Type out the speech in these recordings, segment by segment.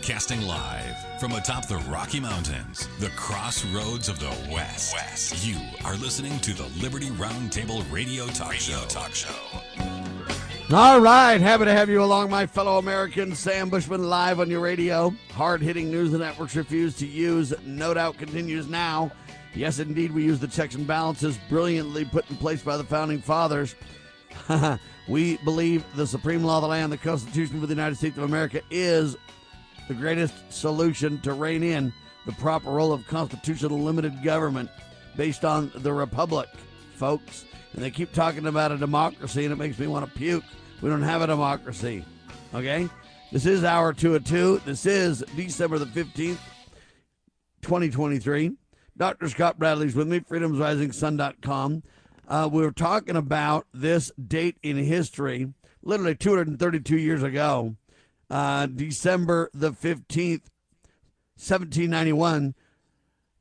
Broadcasting live from atop the Rocky Mountains, the crossroads of the West. West. You are listening to the Liberty Roundtable Radio Talk Radio Show. Talk Show. All right, happy to have you along, my fellow Americans. Sam Bushman live on your radio. Hard hitting news the networks refuse to use. No doubt continues now. Yes, indeed, we use the checks and balances brilliantly put in place by the founding fathers. we believe the supreme law of the land, the Constitution of the United States of America, is the greatest solution to rein in the proper role of constitutional limited government based on the republic, folks. And they keep talking about a democracy, and it makes me want to puke. We don't have a democracy. Okay? This is hour two of two. This is December the 15th, 2023. Dr. Scott Bradley's with me, freedomsrisingsun.com. Uh, we were talking about this date in history, literally 232 years ago, uh, December the 15th, 1791.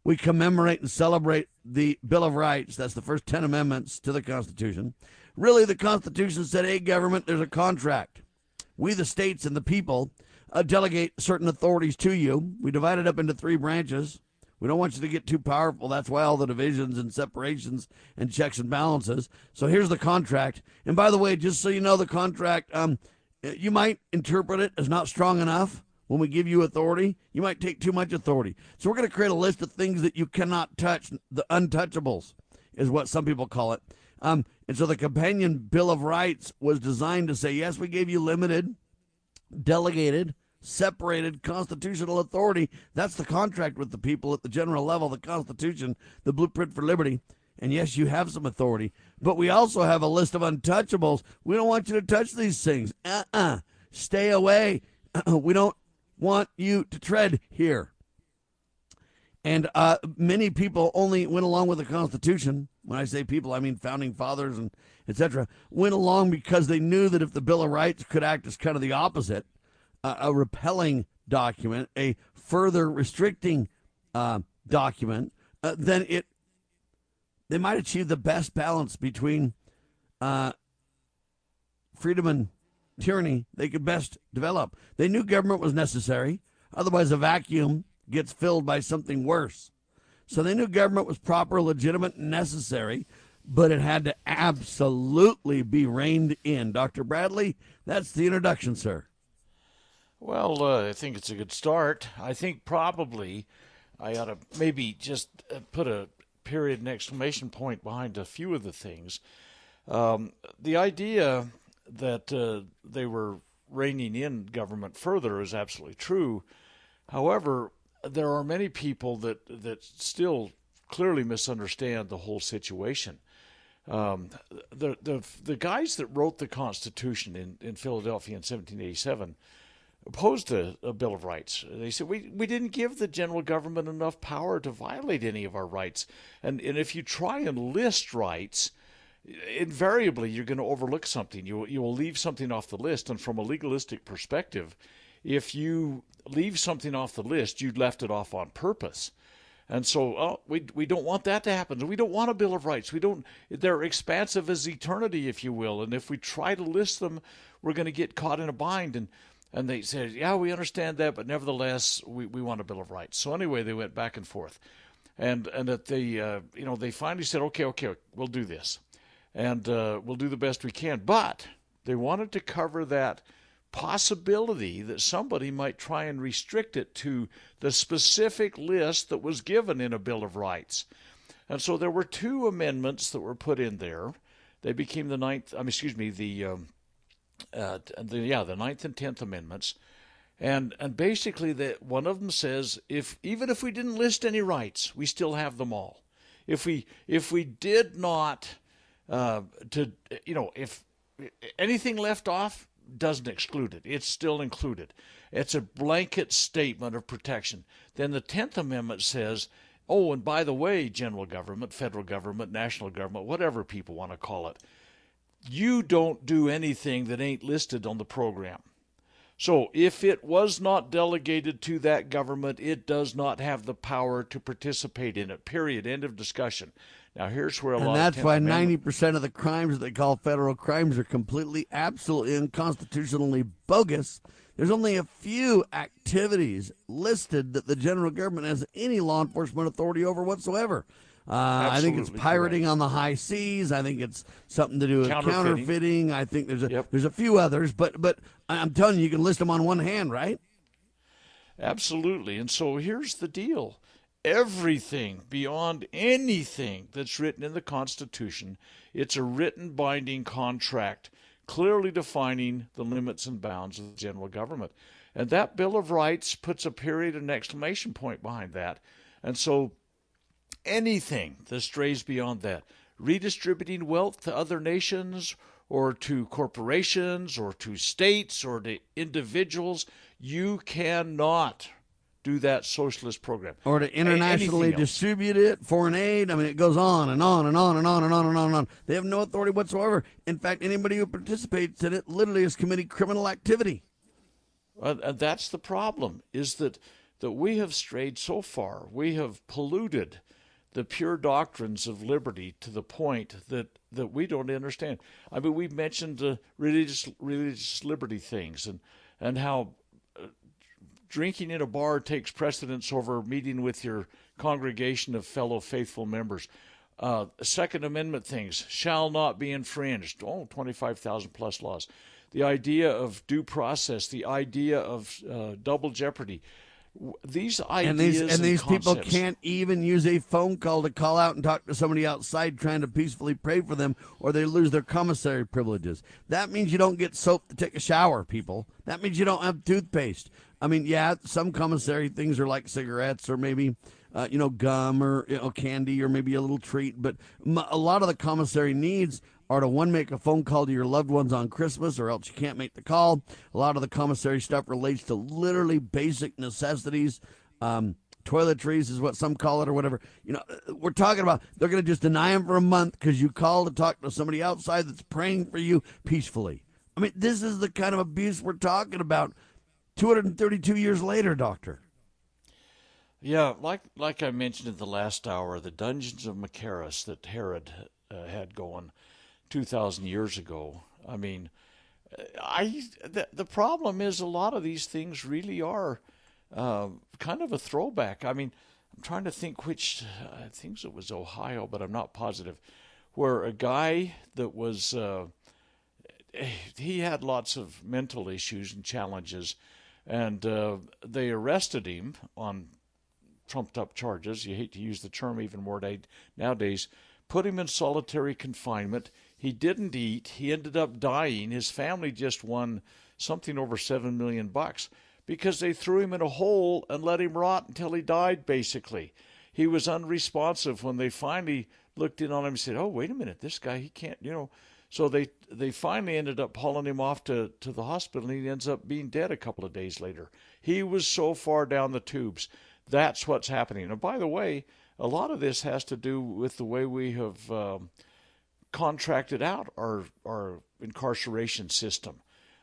We commemorate and celebrate the Bill of Rights. That's the first 10 amendments to the Constitution. Really, the Constitution said, hey, government, there's a contract. We, the states and the people, uh, delegate certain authorities to you. We divide it up into three branches we don't want you to get too powerful. That's why all the divisions and separations and checks and balances. So here's the contract. And by the way, just so you know, the contract, um, you might interpret it as not strong enough when we give you authority. You might take too much authority. So we're going to create a list of things that you cannot touch. The untouchables is what some people call it. Um, and so the companion Bill of Rights was designed to say, yes, we gave you limited, delegated, separated constitutional authority. That's the contract with the people at the general level, the Constitution, the blueprint for liberty. And yes, you have some authority, but we also have a list of untouchables. We don't want you to touch these things. Uh uh-uh. uh Stay away. we don't want you to tread here. And uh, many people only went along with the Constitution. When I say people, I mean founding fathers and etc. Went along because they knew that if the Bill of Rights could act as kind of the opposite, a, a repelling document, a further restricting uh, document, uh, then it they might achieve the best balance between uh, freedom and tyranny they could best develop. They knew government was necessary, otherwise, a vacuum gets filled by something worse. So they knew government was proper, legitimate, and necessary, but it had to absolutely be reined in. Dr. Bradley, that's the introduction, sir. Well, uh, I think it's a good start. I think probably I ought to maybe just uh, put a period and exclamation point behind a few of the things. Um, the idea that uh, they were reining in government further is absolutely true. However, there are many people that that still clearly misunderstand the whole situation. Um, the the the guys that wrote the Constitution in, in Philadelphia in 1787 opposed a, a, Bill of Rights. They said we we didn't give the general government enough power to violate any of our rights, and and if you try and list rights, invariably you're going to overlook something. You you will leave something off the list, and from a legalistic perspective, if you leave something off the list, you left it off on purpose. And so oh, we we don't want that to happen. We don't want a Bill of Rights. We don't. They're expansive as eternity, if you will. And if we try to list them, we're going to get caught in a bind. And and they said, yeah, we understand that, but nevertheless, we, we want a Bill of Rights. So anyway, they went back and forth. And, and that they, uh, you know, they finally said, okay, okay, we'll do this. And uh, we'll do the best we can. But they wanted to cover that possibility that somebody might try and restrict it to the specific list that was given in a Bill of Rights. And so there were two amendments that were put in there. They became the ninth, I mean, excuse me, the um, uh, the, yeah, the Ninth and Tenth Amendments, and and basically that one of them says if even if we didn't list any rights, we still have them all. If we if we did not uh, to you know if anything left off doesn't exclude it, it's still included. It's a blanket statement of protection. Then the Tenth Amendment says. Oh, and by the way, general government, federal government, national government, whatever people want to call it, you don't do anything that ain't listed on the program. So if it was not delegated to that government, it does not have the power to participate in it. Period. End of discussion. Now here's where a and lot. And that's why ninety percent of the crimes they call federal crimes are completely, absolutely unconstitutionally bogus. There's only a few activities listed that the general government has any law enforcement authority over whatsoever. Uh, I think it's pirating correct. on the high seas. I think it's something to do with Counterfeiting. counterfeiting. I think there's a Yep. there's a few others, but but I'm telling you, you can list them on one hand, right? Absolutely. And so here's the deal everything beyond anything that's written in the Constitution, it's a written binding contract clearly defining the limits and bounds of the general government. And that Bill of Rights puts a period and exclamation point behind that. And so anything that strays beyond that, redistributing wealth to other nations or to corporations or to states or to individuals, you cannot do that socialist program. Or to internationally distribute it, foreign aid. I mean, it goes on and on and on and on and on and on and on. They have no authority whatsoever. In fact, anybody who participates in it literally is committing criminal activity. And, and that's the problem is that that we have strayed so far. We have polluted the pure doctrines of liberty to the point that, that we don't understand. I mean, we've mentioned the religious religious liberty things and and how uh, drinking in a bar takes precedence over meeting with your congregation of fellow faithful members. Uh, Second Amendment things shall not be infringed. Oh, 25,000 plus laws. The idea of due process, the idea of uh, double jeopardy. These ideas And these and these people can't even use a phone call to call out and talk to somebody outside trying to peacefully pray for them, or they lose their commissary privileges. That means you don't get soap to take a shower, people. That means you don't have toothpaste. I mean, yeah, some commissary things are like cigarettes or maybe. Uh, you know, gum or you know, candy or maybe a little treat, but m- a lot of the commissary needs are to one make a phone call to your loved ones on Christmas, or else you can't make the call. A lot of the commissary stuff relates to literally basic necessities. Um, toiletries is what some call it, or whatever. You know, uh, we're talking about they're going to just deny them for a month because you call to talk to somebody outside that's praying for you peacefully. I mean, this is the kind of abuse we're talking about. 232 years later, Doctor. Yeah, like like I mentioned in the last hour, the dungeons of Machaerus that Herod uh, had going two thousand years ago. I mean, uh, I the, the problem is a lot of these things really are uh, kind of a throwback. I mean, I'm trying to think which I think it was Ohio, but I'm not positive, where a guy that was uh, he had lots of mental issues and challenges, and uh, they arrested him on trumped up charges. You hate to use the term even more day, nowadays. Put him in solitary confinement. He didn't eat. He ended up dying. His family just won something over seven million bucks because they threw him in a hole and let him rot until he died. Basically, he was unresponsive when they finally looked in on him and said, "Oh, wait a minute, this guy he can't," you know. So they they finally ended up hauling him off to, to the hospital, and he ends up being dead a couple of days later. He was so far down the tubes. That's what's happening. And by the way, a lot of this has to do with the way we have um, contracted out our our incarceration system.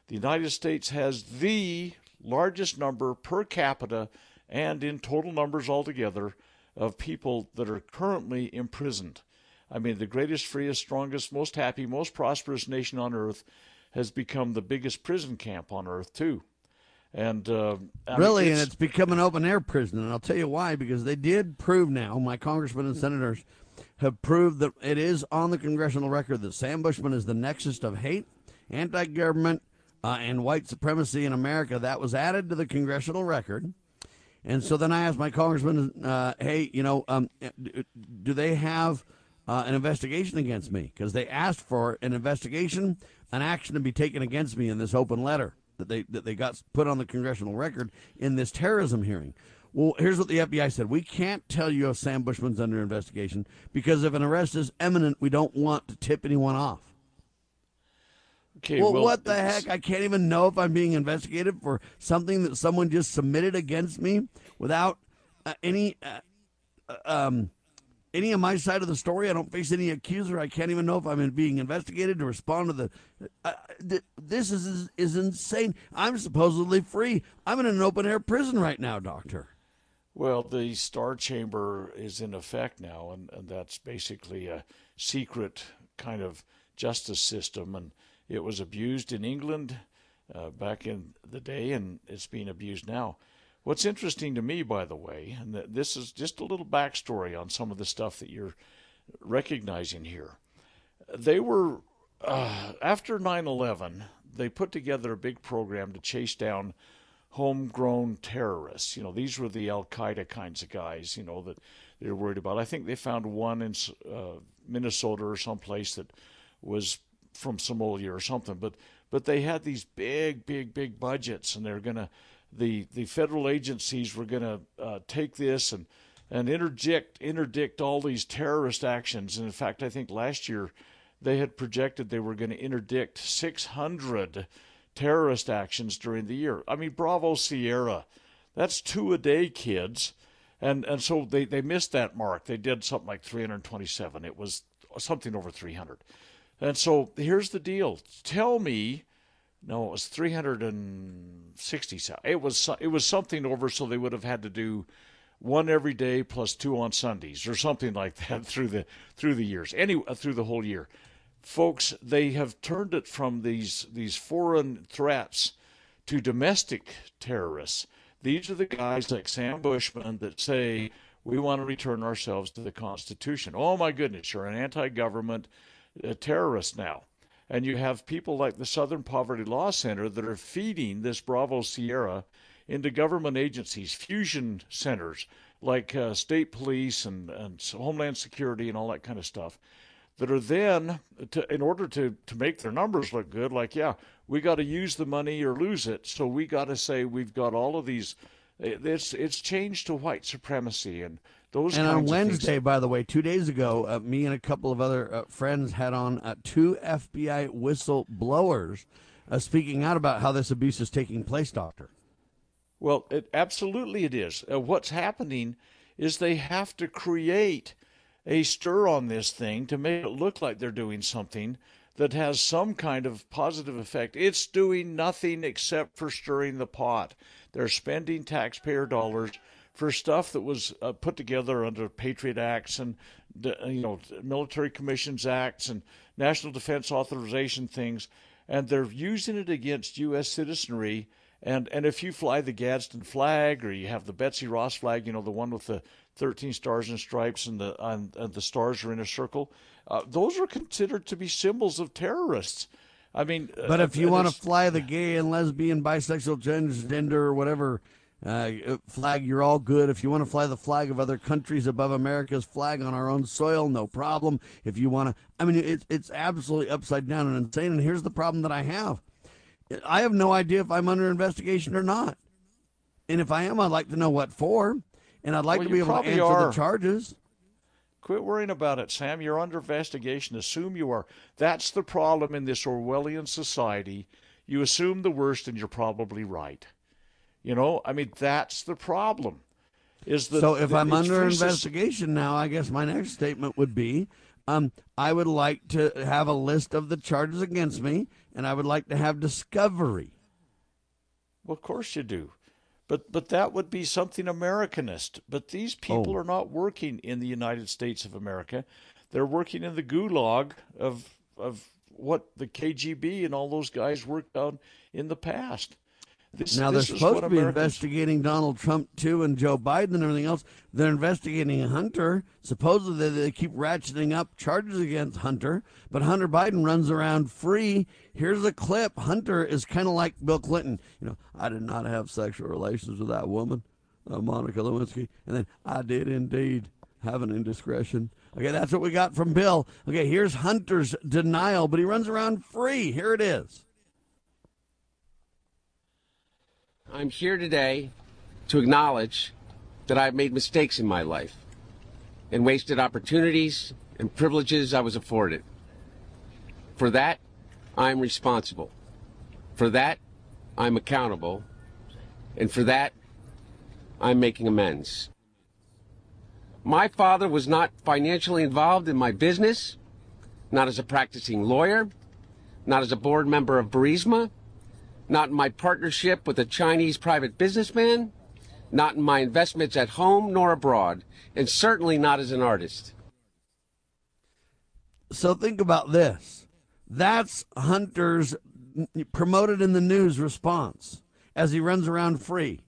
The United States has the largest number per capita and in total numbers altogether of people that are currently imprisoned. I mean, the greatest, freest, strongest, most happy, most prosperous nation on earth has become the biggest prison camp on earth too. And uh, I mean, really, and it's become an open air prison. And I'll tell you why, because they did prove now, my congressmen and senators have proved that it is on the congressional record that Sam Bushman is the nexus of hate, anti government, uh, and white supremacy in America. That was added to the congressional record. And so then I asked my congressman, uh, hey, you know, um, do they have uh, an investigation against me? Because they asked for an investigation, an action to be taken against me in this open letter that they that they got put on the congressional record in this terrorism hearing. Well, here's what the FBI said: We can't tell you if Sam Bushman's under investigation because if an arrest is imminent, we don't want to tip anyone off. okay, well, well, what the heck? I can't even know if I'm being investigated for something that someone just submitted against me without uh, any uh, uh, um, any of my side of the story. I don't face any accuser. I can't even know if I'm being investigated to respond to the. Uh, th- this is is insane. I'm supposedly free. I'm in an open air prison right now, doctor. Well, the Star Chamber is in effect now, and, and that's basically a secret kind of justice system. And it was abused in England uh, back in the day, and it's being abused now. What's interesting to me, by the way, and this is just a little backstory on some of the stuff that you're recognizing here. They were, uh, after 9 11, they put together a big program to chase down homegrown terrorists. You know, these were the Al Qaeda kinds of guys, you know, that they're worried about. I think they found one in uh, Minnesota or someplace that was from Somalia or something, but but they had these big, big, big budgets, and they're gonna the the federal agencies were gonna uh, take this and and interdict interdict all these terrorist actions. And in fact, I think last year they had projected they were going to interdict 600 terrorist actions during the year. I mean, Bravo Sierra, that's two a day, kids. And and so they, they missed that mark. They did something like 327. It was something over 300. And so here's the deal. Tell me, no, it was 360. It was it was something over, so they would have had to do one every day plus two on Sundays or something like that through the through the years. Any uh, through the whole year, folks, they have turned it from these these foreign threats to domestic terrorists. These are the guys like Sam Bushman that say we want to return ourselves to the Constitution. Oh my goodness, you're an anti-government uh, terrorist now. And you have people like the Southern Poverty Law Center that are feeding this Bravo Sierra into government agencies, fusion centers like uh, state police and, and Homeland Security and all that kind of stuff that are then to, in order to to make their numbers look good like yeah we got to use the money or lose it so we got to say we've got all of these it's it's changed to white supremacy and those and on Wednesday, by the way, two days ago, uh, me and a couple of other uh, friends had on uh, two FBI whistleblowers uh, speaking out about how this abuse is taking place, Doctor. Well, it, absolutely it is. Uh, what's happening is they have to create a stir on this thing to make it look like they're doing something that has some kind of positive effect. It's doing nothing except for stirring the pot. They're spending taxpayer dollars for stuff that was uh, put together under Patriot Acts and you know military commissions acts and national defense authorization things, and they're using it against U.S. citizenry and and if you fly the Gadsden flag or you have the Betsy Ross flag, you know the one with the 13 stars and stripes and the and, and the stars are in a circle, uh, those are considered to be symbols of terrorists. I mean, uh, but if you want to fly the gay and lesbian, bisexual, transgender, or whatever uh, flag, you're all good. If you want to fly the flag of other countries above America's flag on our own soil, no problem. If you want to, I mean, it's it's absolutely upside down and insane. And here's the problem that I have I have no idea if I'm under investigation or not. And if I am, I'd like to know what for. And I'd like well, to be able to answer are. the charges. Quit worrying about it, Sam. You're under investigation. Assume you are. That's the problem in this Orwellian society. You assume the worst and you're probably right. You know, I mean, that's the problem. Is that so if I'm under investigation now, I guess my next statement would be um, I would like to have a list of the charges against me and I would like to have discovery. Well, of course you do. But but that would be something Americanist. But these oh. people oh. are not working in the United States of America. They're working in the gulag of of what the KGB and all those guys worked on in the past. This, now they're supposed to be Americans... investigating Donald Trump too, and Joe Biden and everything else. They're investigating Hunter. Supposedly they keep ratcheting up charges against Hunter, but Hunter Biden runs around free. Here's a clip. Hunter is kind of like Bill Clinton. You know, I did not have sexual relations with that woman, uh, Monica Lewinsky, and then I did indeed have an indiscretion. Okay, that's what we got from Bill. Okay, here's Hunter's denial, but he runs around free. Here it is. I'm here today to acknowledge that I've made mistakes in my life and wasted opportunities and privileges I was afforded. For that, I'm responsible. For that, I'm accountable. And for that, I'm making amends. My father was not financially involved in my business, not as a practicing lawyer, not as a board member of Burisma, not in my partnership with a Chinese private businessman, not in my investments at home nor abroad, and certainly not as an artist. So think about this. That's Hunter's promoted in the news response as he runs around free.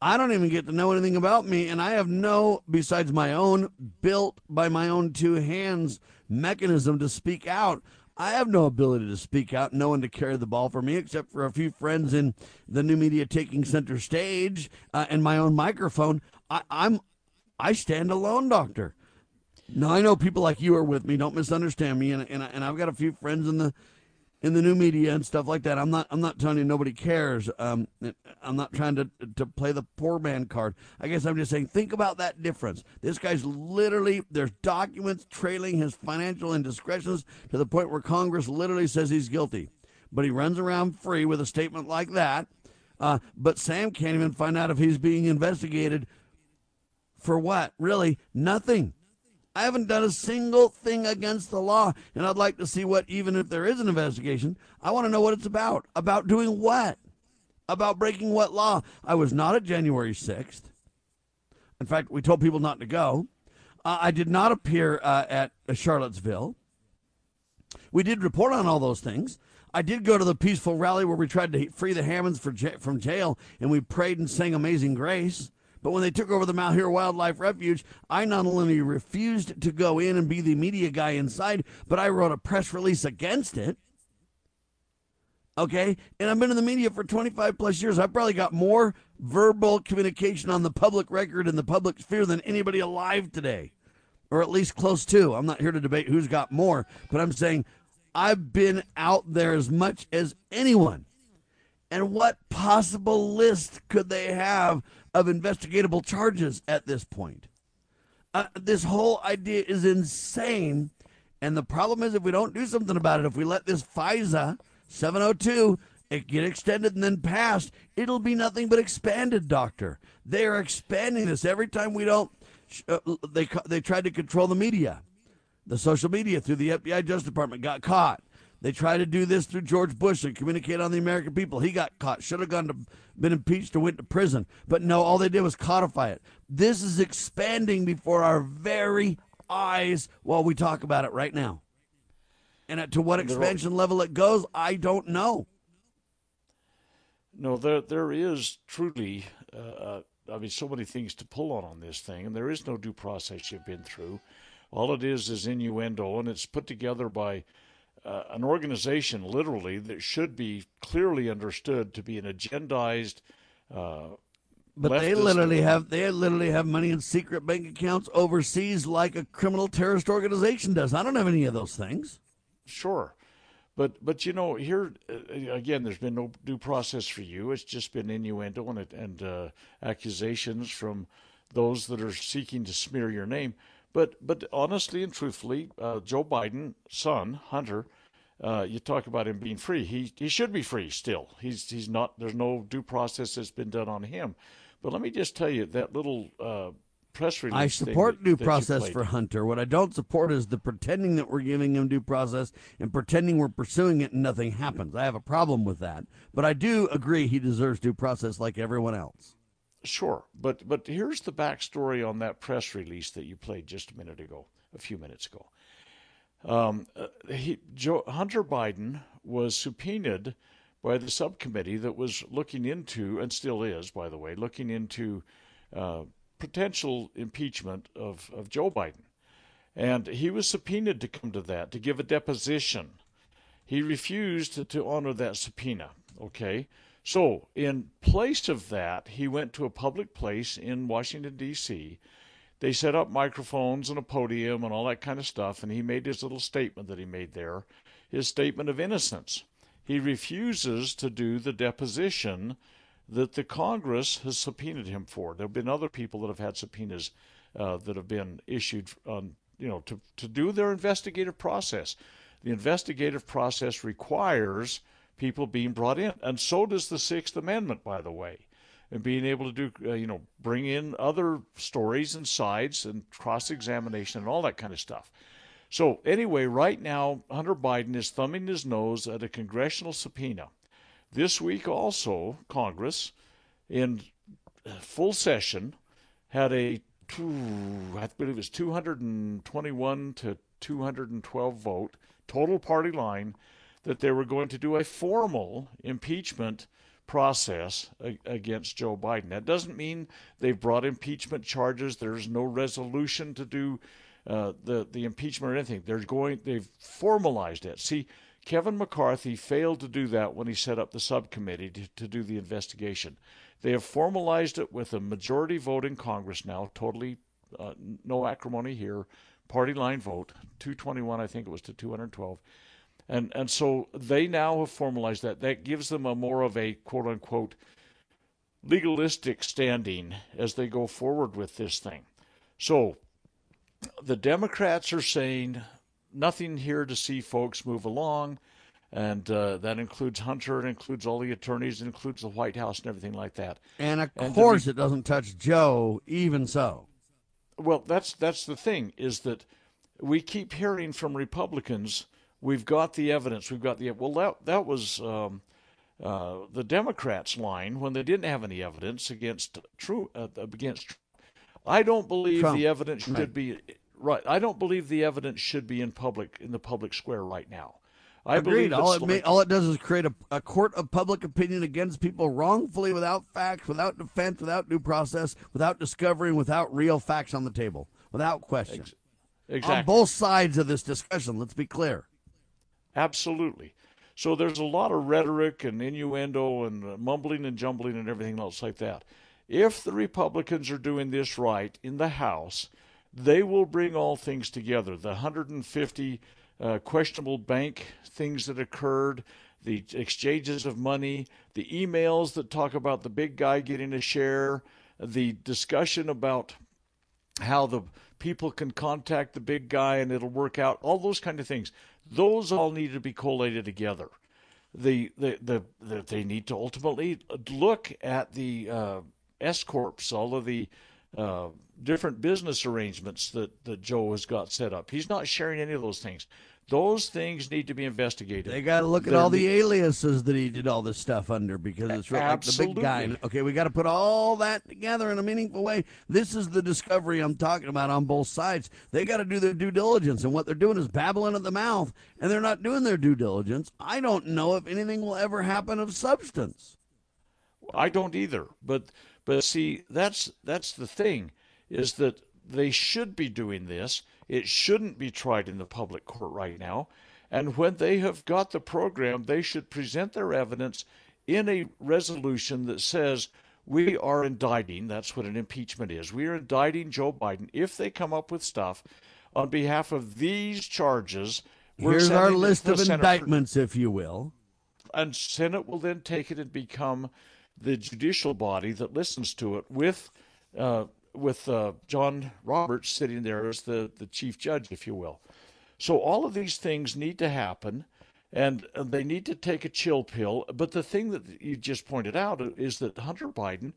I don't even get to know anything about me, and I have no, besides my own built by my own two hands mechanism to speak out. I have no ability to speak out, no one to carry the ball for me, except for a few friends in the new media taking center stage uh, and my own microphone. I, I'm, I stand alone, doctor. Now I know people like you are with me. Don't misunderstand me, and and, and I've got a few friends in the in the new media and stuff like that. I'm not I'm not telling you nobody cares. Um, I'm not trying to to play the poor man card. I guess I'm just saying think about that difference. This guy's literally there's documents trailing his financial indiscretions to the point where Congress literally says he's guilty, but he runs around free with a statement like that. Uh, but Sam can't even find out if he's being investigated for what? Really, nothing. I haven't done a single thing against the law, and I'd like to see what, even if there is an investigation, I want to know what it's about. About doing what? About breaking what law? I was not at January 6th. In fact, we told people not to go. Uh, I did not appear uh, at Charlottesville. We did report on all those things. I did go to the peaceful rally where we tried to free the Hammonds from jail, and we prayed and sang Amazing Grace. But when they took over the Malheur Wildlife Refuge, I not only refused to go in and be the media guy inside, but I wrote a press release against it. Okay? And I've been in the media for 25 plus years. I've probably got more verbal communication on the public record and the public sphere than anybody alive today, or at least close to. I'm not here to debate who's got more, but I'm saying I've been out there as much as anyone. And what possible list could they have of investigatable charges at this point. Uh, this whole idea is insane. And the problem is, if we don't do something about it, if we let this FISA 702 it get extended and then passed, it'll be nothing but expanded, doctor. They are expanding this every time we don't. Uh, they they tried to control the media, the social media through the FBI Justice Department got caught. They tried to do this through George Bush and communicate on the American people. He got caught, should have gone to been impeached or went to prison. But no, all they did was codify it. This is expanding before our very eyes while we talk about it right now. And to what expansion level it goes, I don't know. No, there there is truly, uh, uh, I mean, so many things to pull on on this thing, and there is no due process you've been through. All it is is innuendo, and it's put together by uh, an organization, literally, that should be clearly understood to be an agendized. Uh, but they literally have they literally have money in secret bank accounts overseas, like a criminal terrorist organization does. I don't have any of those things. Sure, but but you know here uh, again, there's been no due process for you. It's just been innuendo and and uh, accusations from those that are seeking to smear your name. But but honestly and truthfully, uh, Joe Biden, son Hunter, uh, you talk about him being free. He he should be free still. He's he's not. There's no due process that's been done on him. But let me just tell you that little uh, press release. I support that, due that process for Hunter. What I don't support is the pretending that we're giving him due process and pretending we're pursuing it and nothing happens. I have a problem with that. But I do agree he deserves due process like everyone else. Sure, but but here's the backstory on that press release that you played just a minute ago, a few minutes ago. Um, uh, he, Joe, Hunter Biden was subpoenaed by the subcommittee that was looking into, and still is, by the way, looking into uh, potential impeachment of, of Joe Biden. And he was subpoenaed to come to that, to give a deposition. He refused to, to honor that subpoena. Okay. So, in place of that, he went to a public place in Washington, D.C. They set up microphones and a podium and all that kind of stuff, and he made his little statement that he made there his statement of innocence. He refuses to do the deposition that the Congress has subpoenaed him for. There have been other people that have had subpoenas uh, that have been issued on, you know, to, to do their investigative process. The investigative process requires people being brought in. And so does the Sixth Amendment, by the way, and being able to do, uh, you know, bring in other stories and sides and cross examination and all that kind of stuff. So, anyway, right now, Hunter Biden is thumbing his nose at a congressional subpoena. This week, also, Congress, in full session, had a, I believe it was 221 to 212 vote, total party line that they were going to do a formal impeachment process against Joe Biden. That doesn't mean they've brought impeachment charges. There's no resolution to do uh, the the impeachment or anything. They're going. They've formalized it. See, Kevin McCarthy failed to do that when he set up the subcommittee to, to do the investigation. They have formalized it with a majority vote in Congress now. Totally, uh, no acrimony here. Party line vote, 221, I think it was to 212. And and so they now have formalized that. That gives them a more of a quote unquote legalistic standing as they go forward with this thing. So the Democrats are saying nothing here to see folks move along, and uh, that includes Hunter, it includes all the attorneys, it includes the White House and everything like that. And of and course, it doesn't touch Joe, even so. Well, that's that's the thing is that we keep hearing from Republicans we've got the evidence. We've got the well. That that was um, uh, the Democrats' line when they didn't have any evidence against true uh, against. I don't believe Trump. the evidence should right. be right. I don't believe the evidence should be in public in the public square right now. I Agreed. All it, may, all it does is create a, a court of public opinion against people wrongfully, without facts, without defense, without due process, without discovery, without real facts on the table, without question. Exactly. On both sides of this discussion, let's be clear. Absolutely. So there's a lot of rhetoric and innuendo and mumbling and jumbling and everything else like that. If the Republicans are doing this right in the House, they will bring all things together. The 150 uh, questionable bank things that occurred, the exchanges of money, the emails that talk about the big guy getting a share, the discussion about how the people can contact the big guy and it'll work out, all those kind of things. Those all need to be collated together. The, the, the, the they need to ultimately look at the uh, S corps, all of the uh, different business arrangements that, that Joe has got set up. He's not sharing any of those things. Those things need to be investigated. They got to look at all the aliases that he did all this stuff under because it's really like the big guy. Okay, we got to put all that together in a meaningful way. This is the discovery I'm talking about on both sides. They got to do their due diligence, and what they're doing is babbling at the mouth, and they're not doing their due diligence. I don't know if anything will ever happen of substance. I don't either. But but see, that's that's the thing is that they should be doing this it shouldn't be tried in the public court right now. And when they have got the program, they should present their evidence in a resolution that says, we are indicting, that's what an impeachment is. We are indicting Joe Biden if they come up with stuff on behalf of these charges. Here's our list of indictments, if you will. And Senate will then take it and become the judicial body that listens to it with uh, with uh, John Roberts sitting there as the, the chief judge, if you will. So all of these things need to happen, and they need to take a chill pill. But the thing that you just pointed out is that Hunter Biden,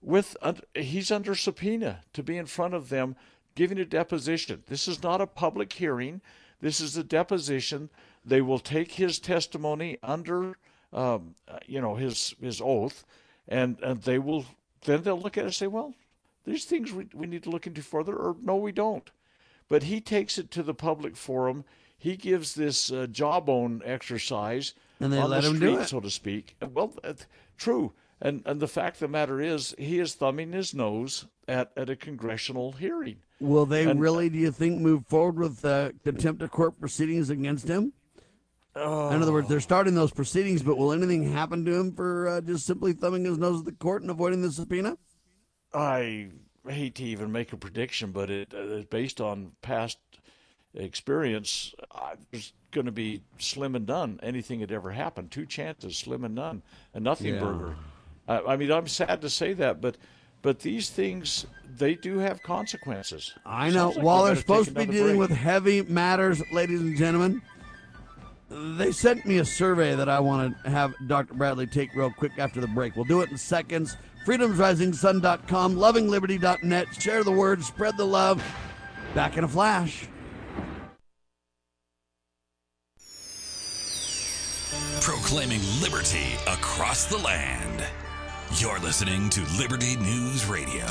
with he's under subpoena to be in front of them giving a deposition. This is not a public hearing. This is a deposition. They will take his testimony under, um, you know, his his oath, and and they will then they'll look at it and say, well, there's things we, we need to look into further, or no, we don't. But he takes it to the public forum. He gives this uh, jawbone exercise and they on let the him street, do it. so to speak. Well, uh, true. And and the fact of the matter is, he is thumbing his nose at, at a congressional hearing. Will they and, really, do you think, move forward with uh, contempt of court proceedings against him? Uh, In other words, they're starting those proceedings, but will anything happen to him for uh, just simply thumbing his nose at the court and avoiding the subpoena? I hate to even make a prediction, but it uh, based on past experience. Uh, there's going to be slim and none. Anything that ever happened, two chances, slim and none, a nothing yeah. burger. Uh, I mean, I'm sad to say that, but but these things they do have consequences. I know. Like While they're supposed to be dealing break. with heavy matters, ladies and gentlemen, they sent me a survey that I want to have Dr. Bradley take real quick after the break. We'll do it in seconds freedomsrisingsun.com, lovingliberty.net. Share the word, spread the love. Back in a flash. Proclaiming liberty across the land. You're listening to Liberty News Radio.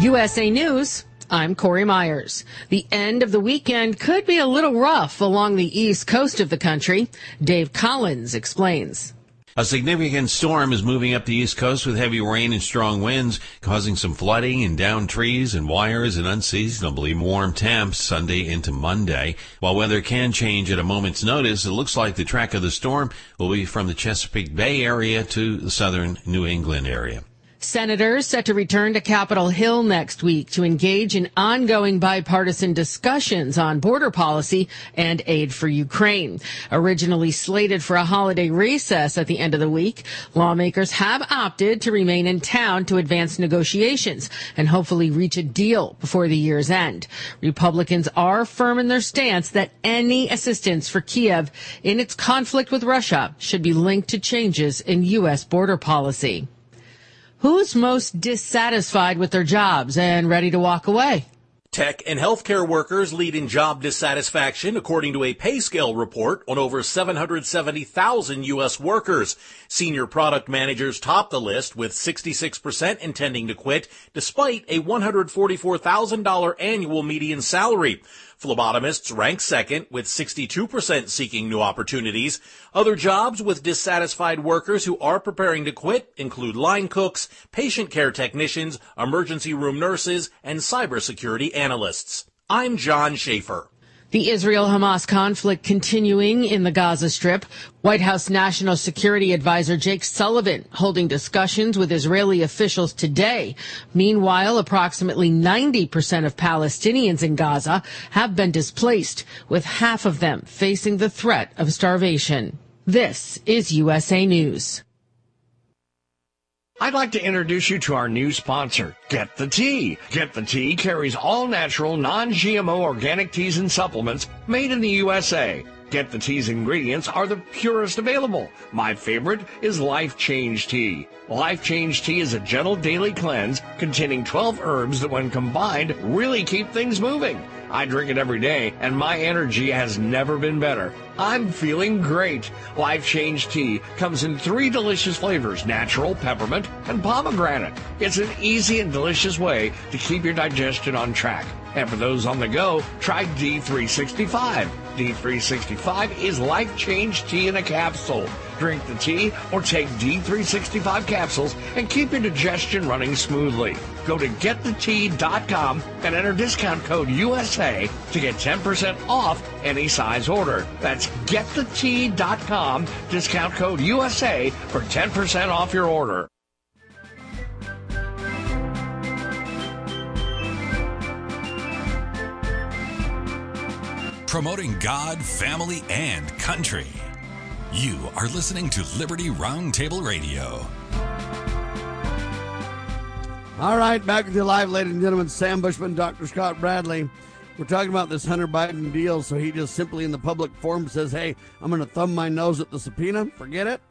USA News I'm Corey Myers. The end of the weekend could be a little rough along the east coast of the country. Dave Collins explains. A significant storm is moving up the east coast with heavy rain and strong winds, causing some flooding and downed trees and wires and unseasonably warm temps Sunday into Monday. While weather can change at a moment's notice, it looks like the track of the storm will be from the Chesapeake Bay area to the southern New England area. Senators set to return to Capitol Hill next week to engage in ongoing bipartisan discussions on border policy and aid for Ukraine. Originally slated for a holiday recess at the end of the week, lawmakers have opted to remain in town to advance negotiations and hopefully reach a deal before the year's end. Republicans are firm in their stance that any assistance for Kiev in its conflict with Russia should be linked to changes in U.S. border policy. Who's most dissatisfied with their jobs and ready to walk away? Tech and healthcare workers lead in job dissatisfaction, according to a pay scale report on over 770,000 U.S. workers. Senior product managers top the list with 66% intending to quit, despite a $144,000 annual median salary. Phlebotomists rank second with 62% seeking new opportunities. Other jobs with dissatisfied workers who are preparing to quit include line cooks, patient care technicians, emergency room nurses, and cybersecurity analysts. I'm John Schaefer. The Israel Hamas conflict continuing in the Gaza Strip. White House National Security Advisor Jake Sullivan holding discussions with Israeli officials today. Meanwhile, approximately 90% of Palestinians in Gaza have been displaced, with half of them facing the threat of starvation. This is USA News. I'd like to introduce you to our new sponsor, Get the Tea. Get the Tea carries all natural, non GMO organic teas and supplements made in the USA. Get the Tea's ingredients are the purest available. My favorite is Life Change Tea. Life Change Tea is a gentle daily cleanse containing 12 herbs that, when combined, really keep things moving. I drink it every day, and my energy has never been better. I'm feeling great. Life Change Tea comes in three delicious flavors natural, peppermint, and pomegranate. It's an easy and delicious way to keep your digestion on track. And for those on the go, try D365. D365 is life change tea in a capsule. Drink the tea or take D365 capsules and keep your digestion running smoothly. Go to getthetea.com and enter discount code USA to get 10% off any size order. That's getthetea.com, discount code USA for 10% off your order. Promoting God, family, and country. You are listening to Liberty Roundtable Radio. All right, back with you live, ladies and gentlemen. Sam Bushman, Dr. Scott Bradley. We're talking about this Hunter Biden deal, so he just simply in the public forum says, hey, I'm going to thumb my nose at the subpoena. Forget it.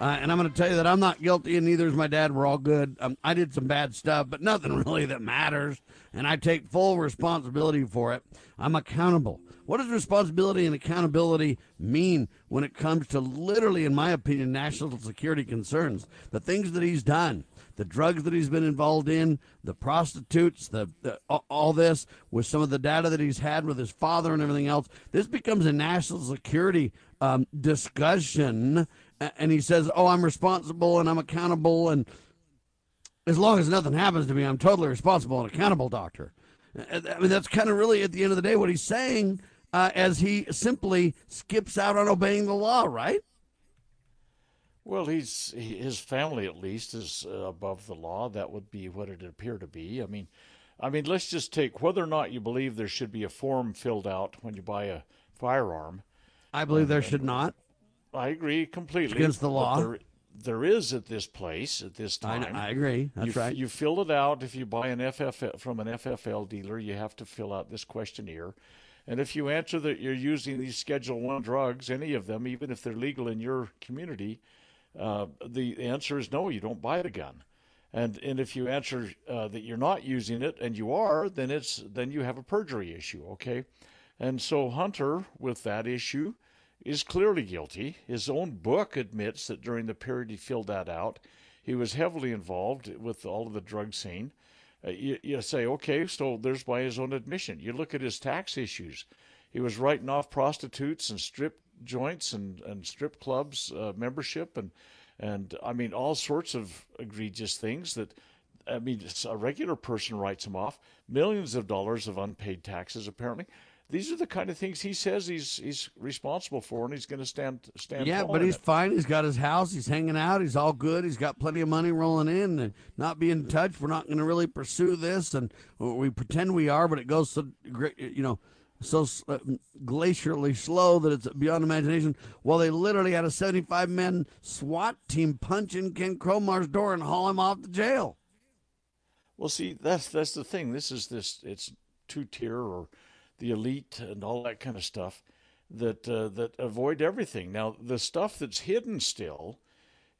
Uh, and I'm going to tell you that I'm not guilty, and neither is my dad. We're all good. Um, I did some bad stuff, but nothing really that matters. And I take full responsibility for it. I'm accountable. What does responsibility and accountability mean when it comes to literally, in my opinion, national security concerns? The things that he's done, the drugs that he's been involved in, the prostitutes, the, the all this with some of the data that he's had with his father and everything else. This becomes a national security um, discussion, and he says, "Oh, I'm responsible and I'm accountable, and as long as nothing happens to me, I'm totally responsible and accountable, doctor." I mean, that's kind of really at the end of the day what he's saying uh, as he simply skips out on obeying the law, right? Well, he's his family at least is uh, above the law. That would be what it appear to be. I mean, I mean, let's just take whether or not you believe there should be a form filled out when you buy a firearm. I believe there should not. I agree completely. It's against the law. There, there is at this place at this time. I, I agree. That's you, right. You fill it out if you buy an FFL from an FFL dealer. You have to fill out this questionnaire and if you answer that you're using these Schedule One drugs, any of them, even if they're legal in your community, uh, the answer is no. You don't buy the gun. And and if you answer uh, that you're not using it and you are, then it's then you have a perjury issue. Okay. And so Hunter, with that issue, is clearly guilty. His own book admits that during the period he filled that out, he was heavily involved with all of the drug scene. Uh, you, you say, okay, so there's by his own admission. You look at his tax issues. He was writing off prostitutes and strip joints and, and strip clubs uh, membership and and I mean all sorts of egregious things that I mean a regular person writes him off millions of dollars of unpaid taxes apparently these are the kind of things he says he's he's responsible for and he's going to stand stand yeah but he's it. fine he's got his house he's hanging out he's all good he's got plenty of money rolling in and not being touched we're not going to really pursue this and we pretend we are but it goes so great you know so uh, glacially slow that it's beyond imagination. Well, they literally had a 75 man SWAT team punch in Ken Cromar's door and haul him off to jail. Well, see, that's that's the thing. This is this it's two tier or the elite and all that kind of stuff that uh, that avoid everything. Now, the stuff that's hidden still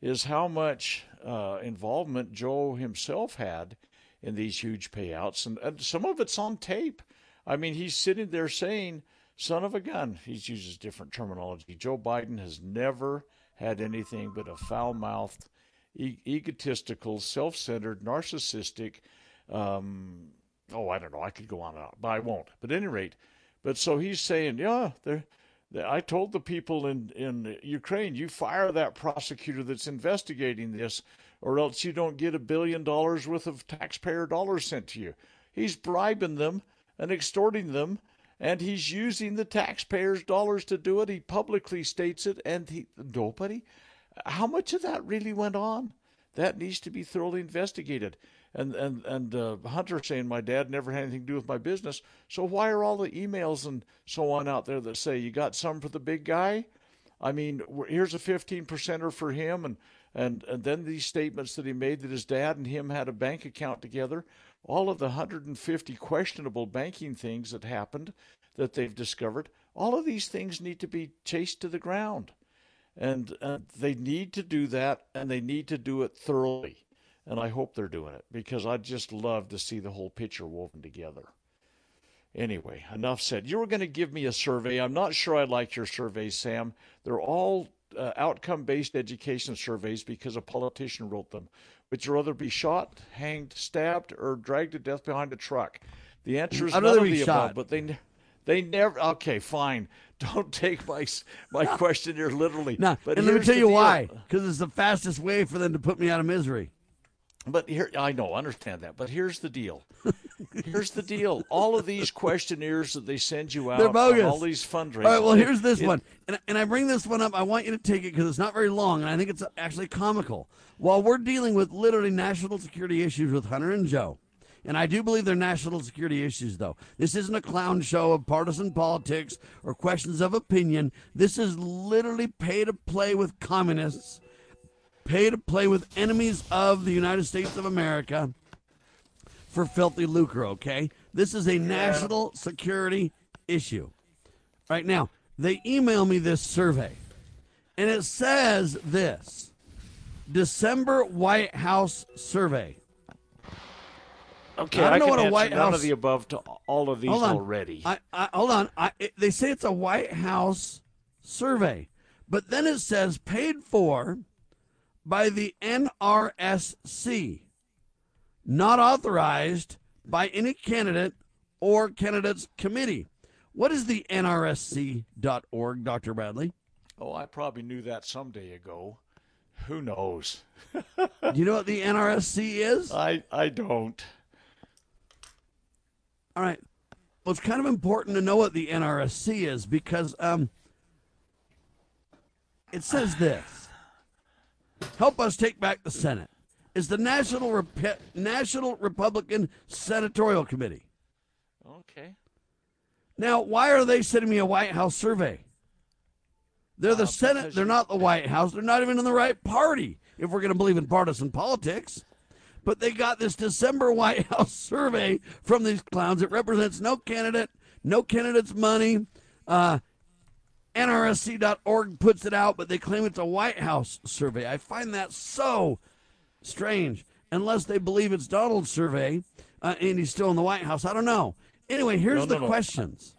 is how much uh, involvement Joe himself had in these huge payouts, and, and some of it's on tape. I mean, he's sitting there saying, son of a gun. He uses different terminology. Joe Biden has never had anything but a foul mouthed, e- egotistical, self centered, narcissistic. Um, oh, I don't know. I could go on and on, but I won't. But at any rate, but so he's saying, yeah, they're. I told the people in, in Ukraine, you fire that prosecutor that's investigating this, or else you don't get a billion dollars worth of taxpayer dollars sent to you. He's bribing them and extorting them, and he's using the taxpayers' dollars to do it. He publicly states it, and he, nobody. How much of that really went on? That needs to be thoroughly investigated. And and and uh, Hunter saying my dad never had anything to do with my business. So why are all the emails and so on out there that say you got some for the big guy? I mean, here's a 15 percenter for him, and and and then these statements that he made that his dad and him had a bank account together all of the 150 questionable banking things that happened that they've discovered, all of these things need to be chased to the ground. And uh, they need to do that, and they need to do it thoroughly. And I hope they're doing it because I'd just love to see the whole picture woven together. Anyway, enough said. You were going to give me a survey. I'm not sure I like your surveys, Sam. They're all uh, outcome based education surveys because a politician wrote them. Would you rather be shot, hanged, stabbed, or dragged to death behind a truck? The answer is I'd none of be the shot. above, but they they never. Okay, fine. Don't take my my question here literally. No, but and let me tell you why. Because it's the fastest way for them to put me out of misery. But here, I know, understand that. But here's the deal. Here's the deal. All of these questionnaires that they send you out, They're bogus. all these fundraisers. All right, well, here's this it- one. And, and I bring this one up. I want you to take it because it's not very long, and I think it's actually comical. While we're dealing with literally national security issues with Hunter and Joe, and I do believe they're national security issues, though. This isn't a clown show of partisan politics or questions of opinion. This is literally pay to play with communists, pay to play with enemies of the United States of America for filthy lucre, okay? This is a national security issue. Right now, they email me this survey, and it says this December White House survey. Okay, I don't I, know what a White none House- of the above to all of these Hold on. already. I, I, hold on. I, it, they say it's a White House survey, but then it says paid for by the NRSC, not authorized by any candidate or candidates committee. What is the NRSC.org, Dr. Bradley? oh, I probably knew that some day ago. Who knows? Do you know what the NRSC is? I I don't. All right. Well, it's kind of important to know what the NRSC is because um, it says this: "Help us take back the Senate." Is the National Rep- National Republican Senatorial Committee. Okay. Now, why are they sending me a White House survey? They're the Uh, Senate. They're not the White House. They're not even in the right party. If we're going to believe in partisan politics, but they got this December White House survey from these clowns. It represents no candidate, no candidate's money. Uh, NRSC.org puts it out, but they claim it's a White House survey. I find that so strange. Unless they believe it's Donald's survey uh, and he's still in the White House. I don't know. Anyway, here's No, the no, no. questions.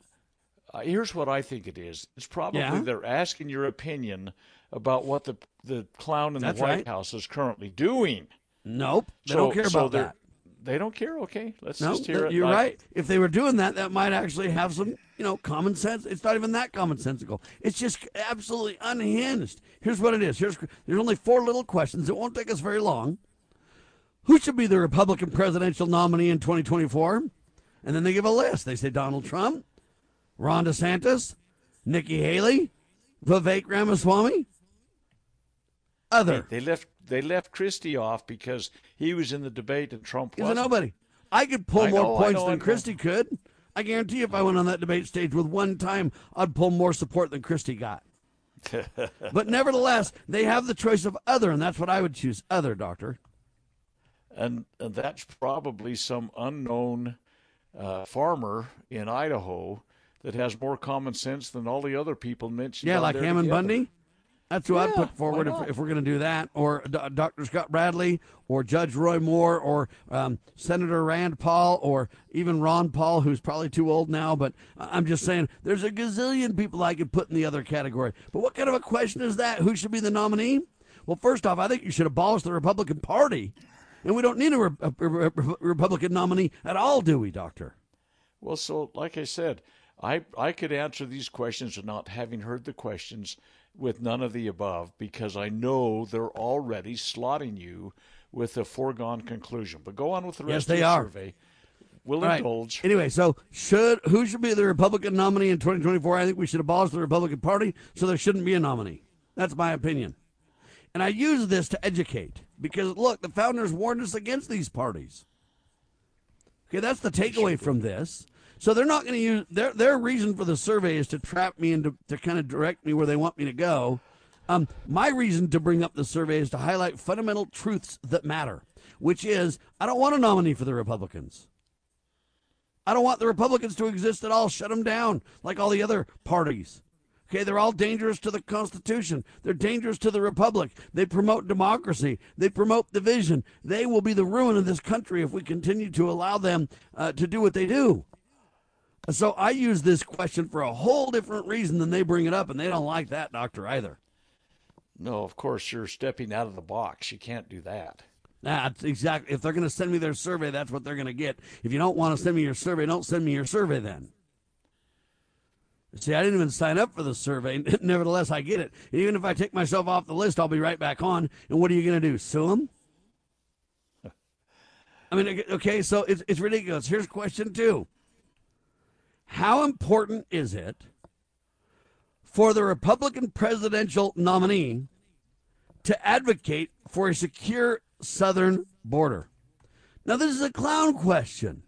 Uh, here's what I think it is. It's probably Yeah? they're asking your opinion about what the the clown in That's the White right. House is currently doing. Nope, they So- don't care so about that. They don't care. Okay, let's No, just hear it. you're right. If they were doing that, that might actually have some, you know, common sense. It's not even that commonsensical. It's just absolutely unhinged. Here's what it is. Here's there's only four little questions. It won't take us very long. Who should be the Republican presidential nominee in 2024? And then they give a list. They say Donald Trump, Ron DeSantis, Nikki Haley, Vivek Ramaswamy, other. They left they left Christie off because he was in the debate and Trump a wasn't. nobody. I could pull I more know, I points know, than. Christie could. I guarantee if I went on that debate stage with one time, I'd pull more support than Christie got. but nevertheless, they have the choice of other, and that's what I would choose. Other, doctor. and, and that's probably some unknown uh, farmer in Idaho that has more common sense than all the other people mentioned. Yeah, like Hammond together. Bundy. That's who I'd put forward if, if we're going to do that, or D- Dr. Scott Bradley, or Judge Roy Moore, or um, Senator Rand Paul, or even Ron Paul, who's probably too old now. But I- I'm just saying, there's a gazillion people I could put in the other category. But what kind of a question is that? Who should be the nominee? Well, first off, I think you should abolish the Republican Party, and we don't need a, Re- a- a- a Republican nominee at all, do we, Doctor? Well, so like I said, I I could answer these questions without having heard the questions with none of the above because I know they're already slotting you with a foregone conclusion. But go on with the Yes, rest they of the are. survey. We'll All right. indulge. Anyway, so should who should be the Republican nominee in 2024? I think we should abolish the Republican Party, so there shouldn't be a nominee. That's my opinion. And I use this to educate because look, the founders warned us against these parties. Okay, that's the takeaway from this. So they're not going to use their their reason for the survey is to trap me and to, to kind of direct me where they want me to go. Um, my reason to bring up the survey is to highlight fundamental truths that matter, which is I don't want a nominee for the Republicans. I don't want the Republicans to exist at all. Shut them down like all the other parties. Okay, they're all dangerous to the Constitution. They're dangerous to the Republic. They promote democracy. They promote division. They will be the ruin of this country if we continue to allow them uh, to do what they do. So I use this question for a whole different reason than they bring it up, and they don't like that, Doctor, either. No, of course you're stepping out of the box. You can't do that. That's exactly. If they're going to send me their survey, that's what they're going to get. If you don't want to send me your survey, don't send me your survey then. See, I didn't even sign up for the survey. Nevertheless, I get it. And even if I take myself off the list, I'll be right back on. And what are you going to do? Sue them? I mean, okay, so it's, it's ridiculous. Here's question two How important is it for the Republican presidential nominee to advocate for a secure southern border? Now, this is a clown question.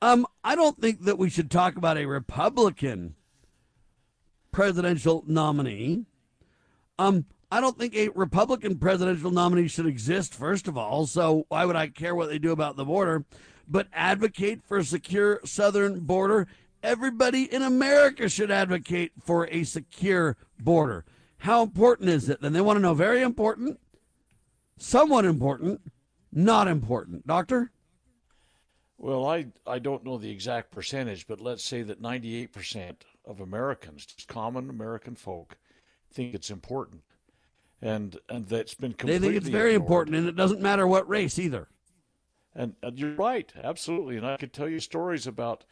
Um, I don't think that we should talk about a Republican presidential nominee. Um, I don't think a Republican presidential nominee should exist, first of all. So why would I care what they do about the border? But advocate for a secure southern border. Everybody in America should advocate for a secure border. How important is it? Then they want to know very important, somewhat important, not important. Doctor? Well, I I don't know the exact percentage, but let's say that 98% of Americans, just common American folk, think it's important, and and that's been completely. They think it's very ignored. important, and it doesn't matter what race either. And, and you're right, absolutely. And I could tell you stories about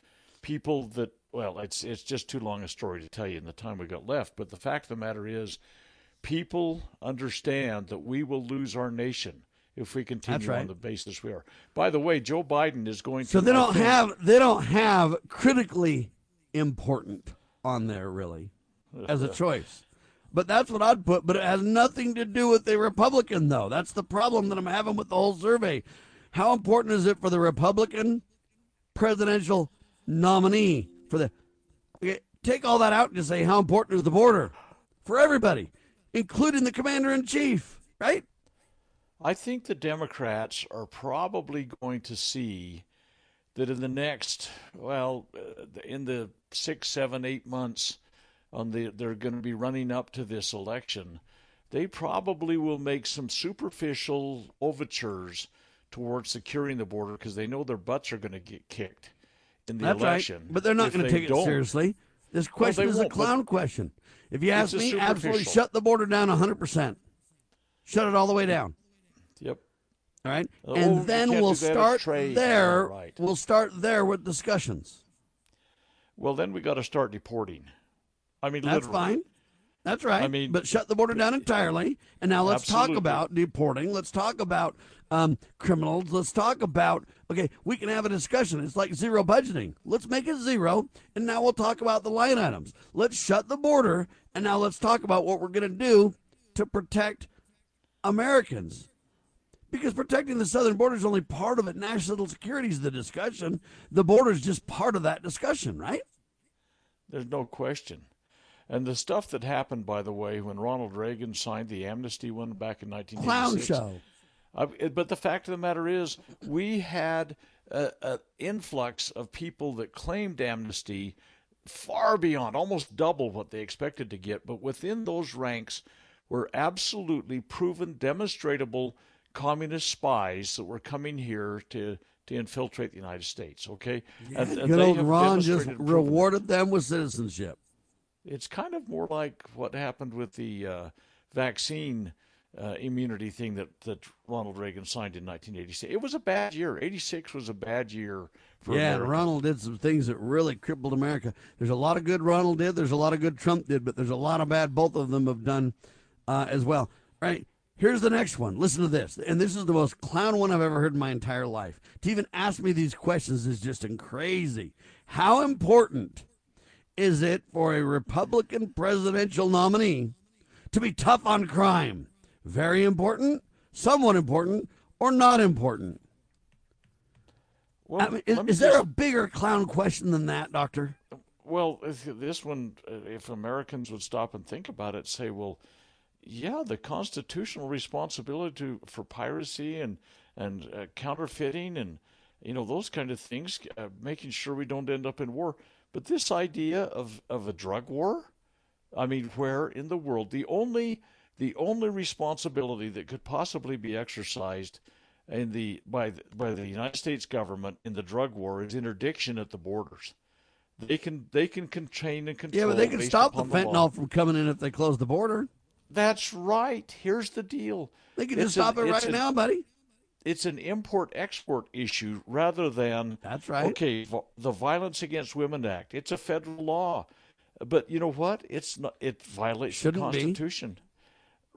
people that. Well, it's it's just too long a story to tell you in the time we got left. But the fact of the matter is, people understand that we will lose our nation if we continue right. on the basis we are. By the way, Joe Biden is going to. So they don't have they don't have critically important on there really as a choice. But that's what I'd put. But it has nothing to do with the Republican, though. That's the problem that I'm having with the whole survey. How important is it for the Republican presidential nominee for the? Okay, take all that out and just say how important is the border for everybody, including the commander in chief, right? I think the Democrats are probably going to see that in the next, well, uh, in the six, seven, eight months, on the they're going to be running up to this election, they probably will make some superficial overtures towards securing the border because they know their butts are going to get kicked in the That's election. right. But they're not going to take it don't. seriously. This question they is a clown question. If you ask me, absolutely shut the border down 100%. Shut it all the way down. Yep. All right, uh, Oh, and then we'll that as start there. Right. We'll start there with discussions. Well, then we got to start deporting. I mean, That's literally. fine. That's right. I mean- but shut the border down entirely. And now let's talk about deporting. Let's talk about um, criminals. Let's talk about, okay, we can have a discussion. It's like zero budgeting. Let's make it zero. And now we'll talk about the line items. Let's shut the border. And now let's talk about what we're going to do to protect Americans. Because protecting the southern border is only part of it. National security is the discussion. The border is just part of that discussion, right? There's no question. And the stuff that happened, by the way, when Ronald Reagan signed the amnesty one back in Clown 1986. show. Uh, but the fact of the matter is, we had an influx of people that claimed amnesty far beyond, almost double what they expected to get. But within those ranks were absolutely proven, demonstrable communist spies that were coming here to to infiltrate the United States. Okay, and, and Good old Ron just demonstrated and proven- rewarded them with citizenship. It's kind of more like what happened with the uh, vaccine uh, immunity thing that, that Ronald Reagan signed in 1986. It was a bad year. 86 was a bad year for yeah. Ronald did some things that really crippled America. There's a lot of good Ronald did. There's a lot of good Trump did, but there's a lot of bad both of them have done uh, as well. All right. Here's the next one. Listen to this. And this is the most clown one I've ever heard in my entire life. To even ask me these questions is just crazy. How important is it for a Republican presidential nominee to be tough on crime? Very important, somewhat important, or not important? Well, I mean, is, is there just- a bigger clown question than that, Doctor? Well, this one, if Americans would stop and think about it, say, well, yeah, the constitutional responsibility to, for piracy and and uh, counterfeiting and you know those kind of things, uh, making sure we don't end up in war. But this idea of of a drug war, I mean, where in the world the only the only responsibility that could possibly be exercised in the by the, by the United States government in the drug war is interdiction at the borders. They can they can contain and control. Yeah, but they can stop the fentanyl from coming in if they close the border. That's right. Here's the deal. They can It's just stop an- it right an- now, buddy. It's an import-export issue rather than That's right. Okay, the Violence Against Women Act. It's a federal law, but you know what? It's not. It violates Shouldn't the be. Constitution.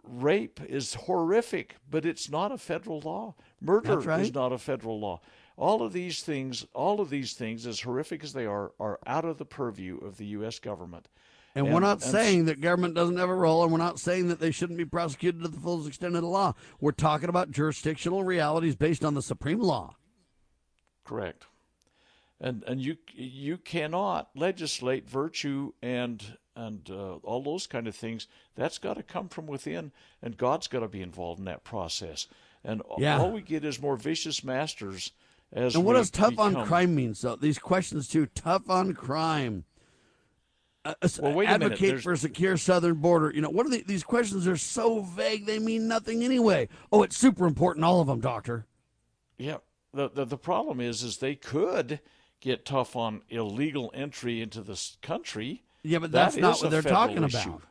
Rape is horrific, but it's not a federal law. Murder right. is not a federal law. All of these things, all of these things, as horrific as they are, are out of the purview of the U.S. government. And, we're not saying that government doesn't have a role, and we're not saying that they shouldn't be prosecuted to the fullest extent of the law. We're talking about jurisdictional realities based on the supreme law. Correct. And and you you cannot legislate virtue and and uh, all those kind of things. That's got to come from within, and God's got to be involved in that process. And Yeah. all we get is more vicious masters. As And what does tough on crime mean? So these questions too. Tough on crime. Uh, Well, wait a minute, advocate there's- for a secure southern border. You know, what are the, these questions? Are so vague they mean nothing anyway. Oh, it's super important. All of them, doctor. Yeah. The, the the problem is is they could get tough on illegal entry into this country. Yeah, but That that's not what they're talking issue. about.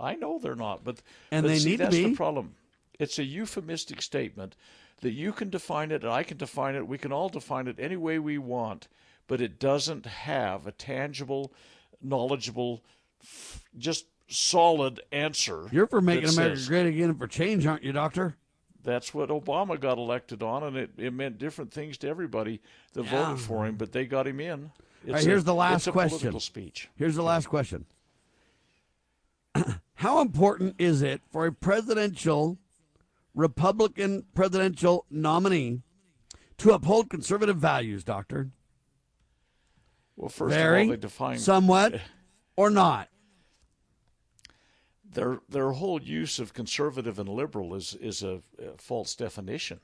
I know they're not, but And but they see, need to be. the problem. It's a euphemistic statement that you can define it, and I can define it. We can all define it any way we want, but it doesn't have a tangible, knowledgeable, just solid answer. You're for making America says- great again and for change, aren't you, doctor? That's what Obama got elected on, and it, it meant different things to everybody that Yeah. voted for him, but they got him in. It's right, here's a- the last question. Speech. Here's the last question. How important is it for a presidential, Republican presidential nominee to uphold conservative values, Doctor? Well, first Very, of all, they define somewhat, or not. their their whole use of conservative and liberal is is a, a false definition.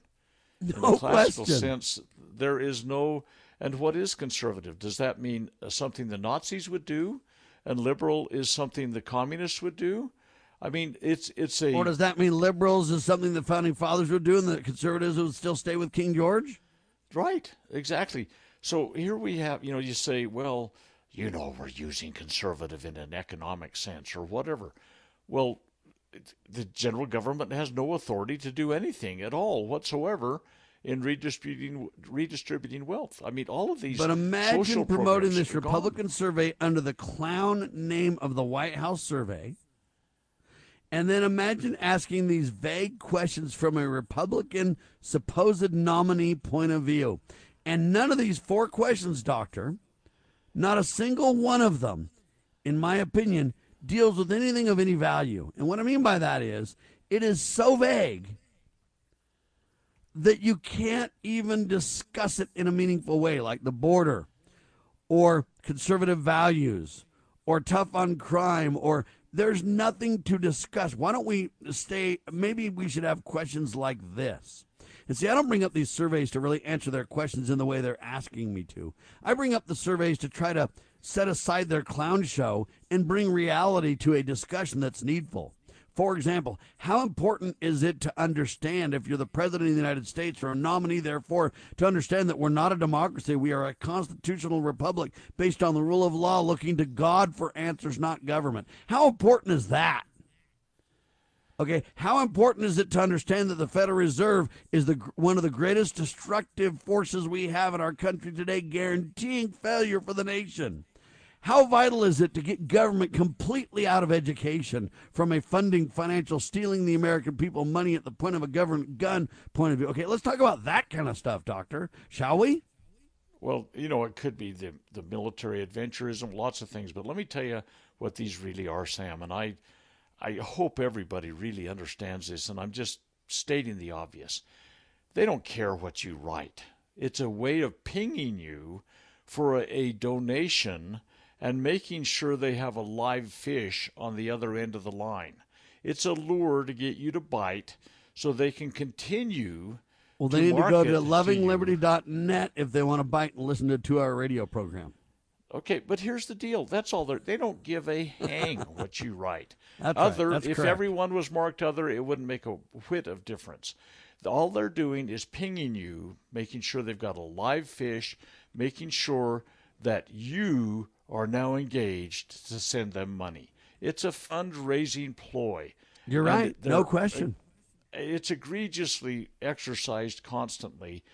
No In the classical question. sense, there is no. And what is conservative? Does that mean uh, something the Nazis would do, and liberal is something the communists would do? I mean, it's it's a Or does that mean liberals is something the founding fathers would do and the conservatives would still stay with King George? Right, exactly. So here we have, you know, you say, well, you know, we're using conservative in an economic sense or whatever. Well, the general government has no authority to do anything at all whatsoever in redistributing redistributing wealth. I mean, all of these. But imagine promoting this gone. Republican survey under the clown name of the White House survey. And then imagine asking these vague questions from a Republican supposed nominee point of view. And none of these four questions, Doctor, not a single one of them, in my opinion, deals with anything of any value. And what I mean by that is it is so vague that you can't even discuss it in a meaningful way, like the border or conservative values or tough on crime or there's nothing to discuss. Why don't we stay? Maybe we should have questions like this. And see, I don't bring up these surveys to really answer their questions in the way they're asking me to. I bring up the surveys to try to set aside their clown show and bring reality to a discussion that's needful. For example, how important is it to understand, if you're the President of the United States or a nominee, therefore, to understand that we're not a democracy, we are a constitutional republic based on the rule of law, looking to God for answers, not government? How important is that? Okay, how important is it to understand that the Federal Reserve is the one of the greatest destructive forces we have in our country today, guaranteeing failure for the nation? How vital is it to get government completely out of education from a funding, financial, stealing the American people money at the point of a government gun point of view? Okay, let's talk about that kind of stuff, Doctor, shall we? Well, you know, it could be the the military adventurism, lots of things. But let me tell you what these really are, Sam. And I, I hope everybody really understands this. And I'm just stating the obvious. They don't care what you write. It's a way of pinging you for a, a donation and making sure they have a live fish on the other end of the line. It's a lure to get you to bite so they can continue. Well, they need to go to lovingliberty.net if they want to bite and listen to a two hour radio program. Okay, but here's the deal. That's all they they don't give a hang what you write. That's right. other That's if correct. everyone was marked other, it wouldn't make a whit of difference. All they're doing is pinging you, making sure they've got a live fish, making sure that you are now engaged to send them money. It's a fundraising ploy. You're And right. No question. Uh, it's egregiously exercised constantly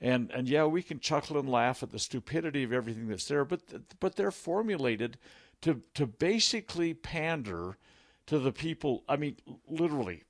and and yeah we can chuckle and laugh at the stupidity of everything that's there but but they're formulated to to basically pander to the people i mean literally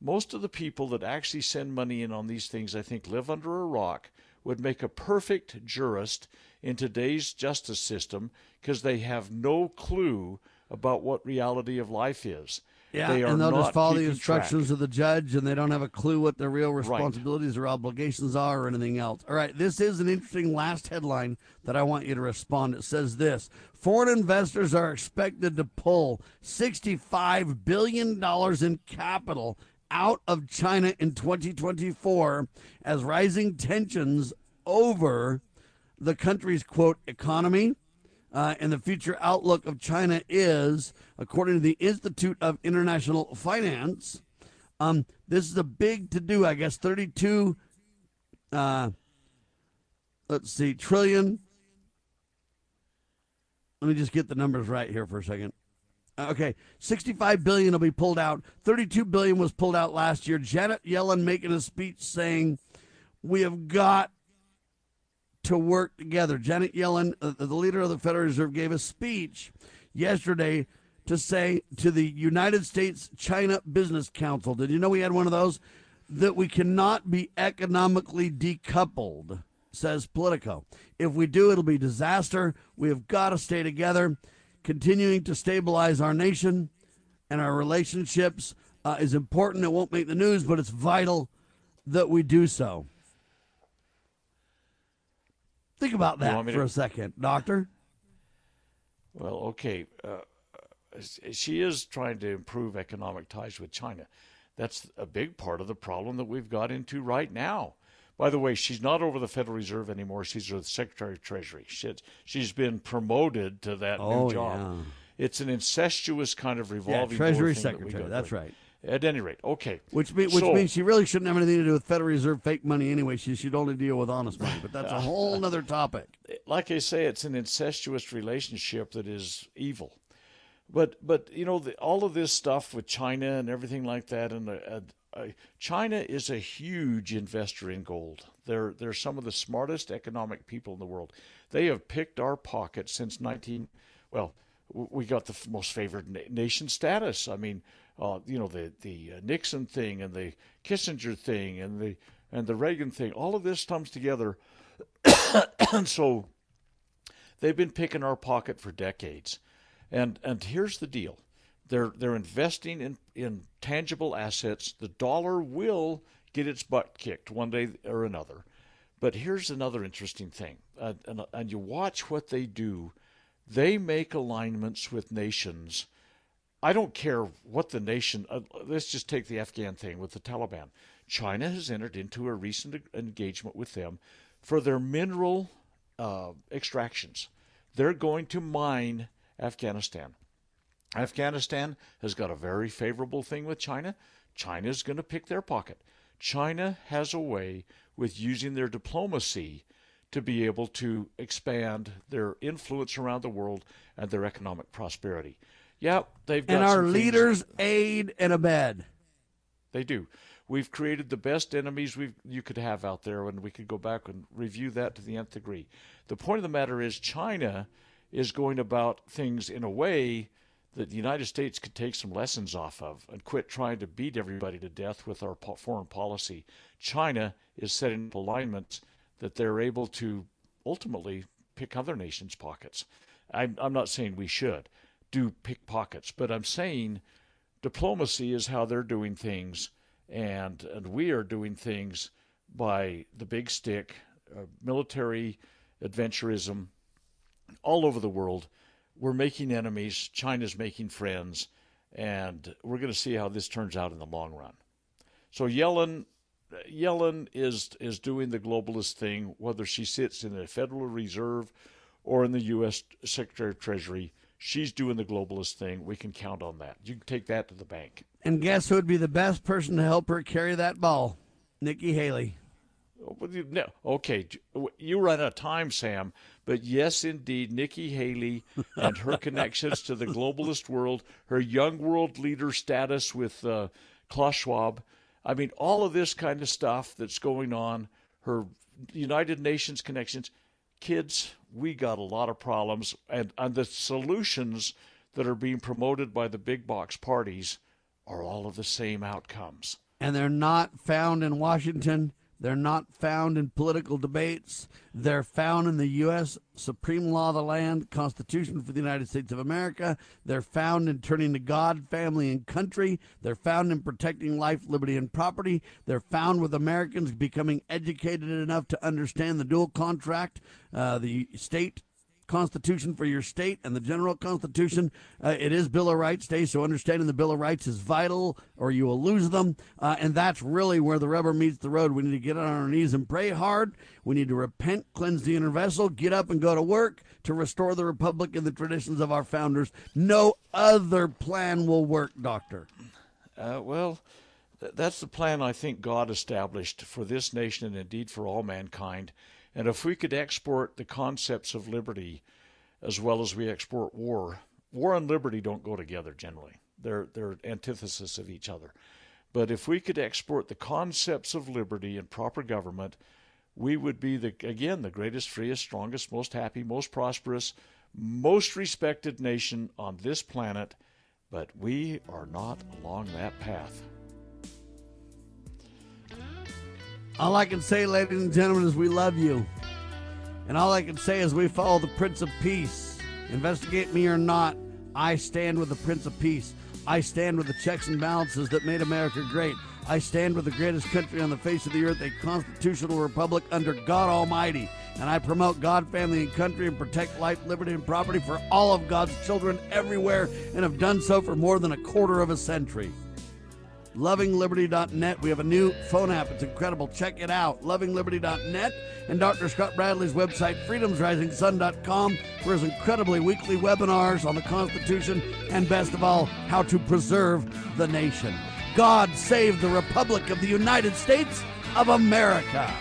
most of the people that actually send money in on these things i think live under a rock would make a perfect jurist in today's justice system because they have no clue about what reality of life is Yeah, they are and they'll not just follow the instructions track. of the judge, and they don't have a clue what their real responsibilities or obligations are or anything else. All right, this is an interesting last headline that I want you to respond. It says this Foreign investors are expected to pull $65 billion in capital out of China in 2024 as rising tensions over the country's quote economy uh, and the future outlook of China is, according to the Institute of International Finance, um, this is a big to do. I guess 32, uh, let's see, trillion. Let me just get the numbers right here for a second. Uh, Okay, 65 billion will be pulled out. 32 billion was pulled out last year. Janet Yellen making a speech saying, "We have got to work together." Janet Yellen, uh, the leader of the Federal Reserve, gave a speech yesterday to say to the United States China Business Council. Did you know we had one of those? That we cannot be economically decoupled, says Politico. If we do, it'll be disaster. We have got to stay together. Continuing to stabilize our nation and our relationships uh, is important. It won't make the news, but it's vital that we do so. Think about that for to- a second, Doctor. Well, okay. Uh, she is trying to improve economic ties with China. That's a big part of the problem that we've got into right now. By the way, she's not over the Federal Reserve anymore. She's the Secretary of Treasury. She's, she's been promoted to that Oh, new job. yeah. It's an incestuous kind of revolving door Treasury thing that we Secretary, got that's right. At any rate, okay. Which, mean, which So- means she really shouldn't have anything to do with Federal Reserve fake money anyway. She should only deal with honest money. But that's a whole other topic. like I say, it's an incestuous relationship that is evil. But but you know the, all of this stuff with China and everything like that, and uh, uh, uh, China is a huge investor in gold. They're they're some of the smartest economic people in the world. They have picked our pocket since 19. Well, we got the most favored nation status. I mean, uh, you know the the uh, Nixon thing and the Kissinger thing and the and the Reagan thing. All of this comes together, and so they've been picking our pocket for decades. And and here's the deal: they're they're investing in in tangible assets. The dollar will get its butt kicked one day or another. But here's another interesting thing, uh, and, and you watch what they do. They make alignments with nations. I don't care what the nation. Uh, let's just take the Afghan thing with the Taliban. China has entered into a recent engagement with them for their mineral uh, extractions. They're going to mine Afghanistan. Afghanistan has got a very favorable thing with China. China is going to pick their pocket. China has a way with using their diplomacy to be able to expand their influence around the world and their economic prosperity. Yeah, they've got and our leaders things, aid and abet. They do. We've created the best enemies we you could have out there, and we could go back and review that to the nth degree. The point of the matter is, China is going about things in a way that the United States could take some lessons off of and quit trying to beat everybody to death with our foreign policy. China is setting up alignments that they're able to ultimately pick other nations' pockets. I'm, I'm not saying we should do pickpockets, but I'm saying diplomacy is how they're doing things, and and we are doing things by the big stick, uh, military adventurism, all over the world. We're making enemies. China's making friends, and we're going to see how this turns out in the long run. So Yellen, Yellen is is doing the globalist thing, whether she sits in the Federal Reserve or in the U.S. Secretary of Treasury. She's doing the globalist thing. We can count on that. You can take that to the bank. And guess who would be the best person to help her carry that ball? Nikki Haley. No, okay, you run out of time, Sam. But yes, indeed, Nikki Haley and her connections to the globalist world, her young world leader status with uh, Klaus Schwab. I mean, all of this kind of stuff that's going on, her United Nations connections. Kids, we got a lot of problems, and, and the solutions that are being promoted by the big box parties are all of the same outcomes. And they're not found in Washington. They're not found in political debates. They're found in the U.S. Supreme Law of the Land, Constitution for the United States of America. They're found in turning to God, family, and country. They're found in protecting life, liberty, and property. They're found with Americans becoming educated enough to understand the dual contract, uh, the state Constitution for your state and the General Constitution. Uh, it is Bill of Rights Day, so understanding the Bill of Rights is vital, or you will lose them. Uh, and that's really where the rubber meets the road. We need to get on our knees and pray hard. We need to repent, cleanse the inner vessel, get up and go to work to restore the republic and the traditions of our founders. No other plan will work, Doctor. Uh, well, that's the plan I think God established for this nation and indeed for all mankind. And if we could export the concepts of liberty as well as we export war, war and liberty don't go together generally. They're they're antithesis of each other. But if we could export the concepts of liberty and proper government, we would be the again the greatest, freest, strongest, most happy, most prosperous, most respected nation on this planet. But we are not along that path. All I can say, ladies and gentlemen, is we love you. And all I can say is we follow the Prince of Peace. Investigate me or not, I stand with the Prince of Peace. I stand with the checks and balances that made America great. I stand with the greatest country on the face of the earth, a constitutional republic under God Almighty. And I promote God, family, and country and protect life, liberty, and property for all of God's children everywhere and have done so for more than a quarter of a century lovingliberty.net. We have a new phone app. It's incredible. Check it out. Lovingliberty.net and Dr. Scott Bradley's website, freedomsrisingsun.com, for his incredibly weekly webinars on the Constitution and, best of all, how to preserve the nation. God save the Republic of the United States of America.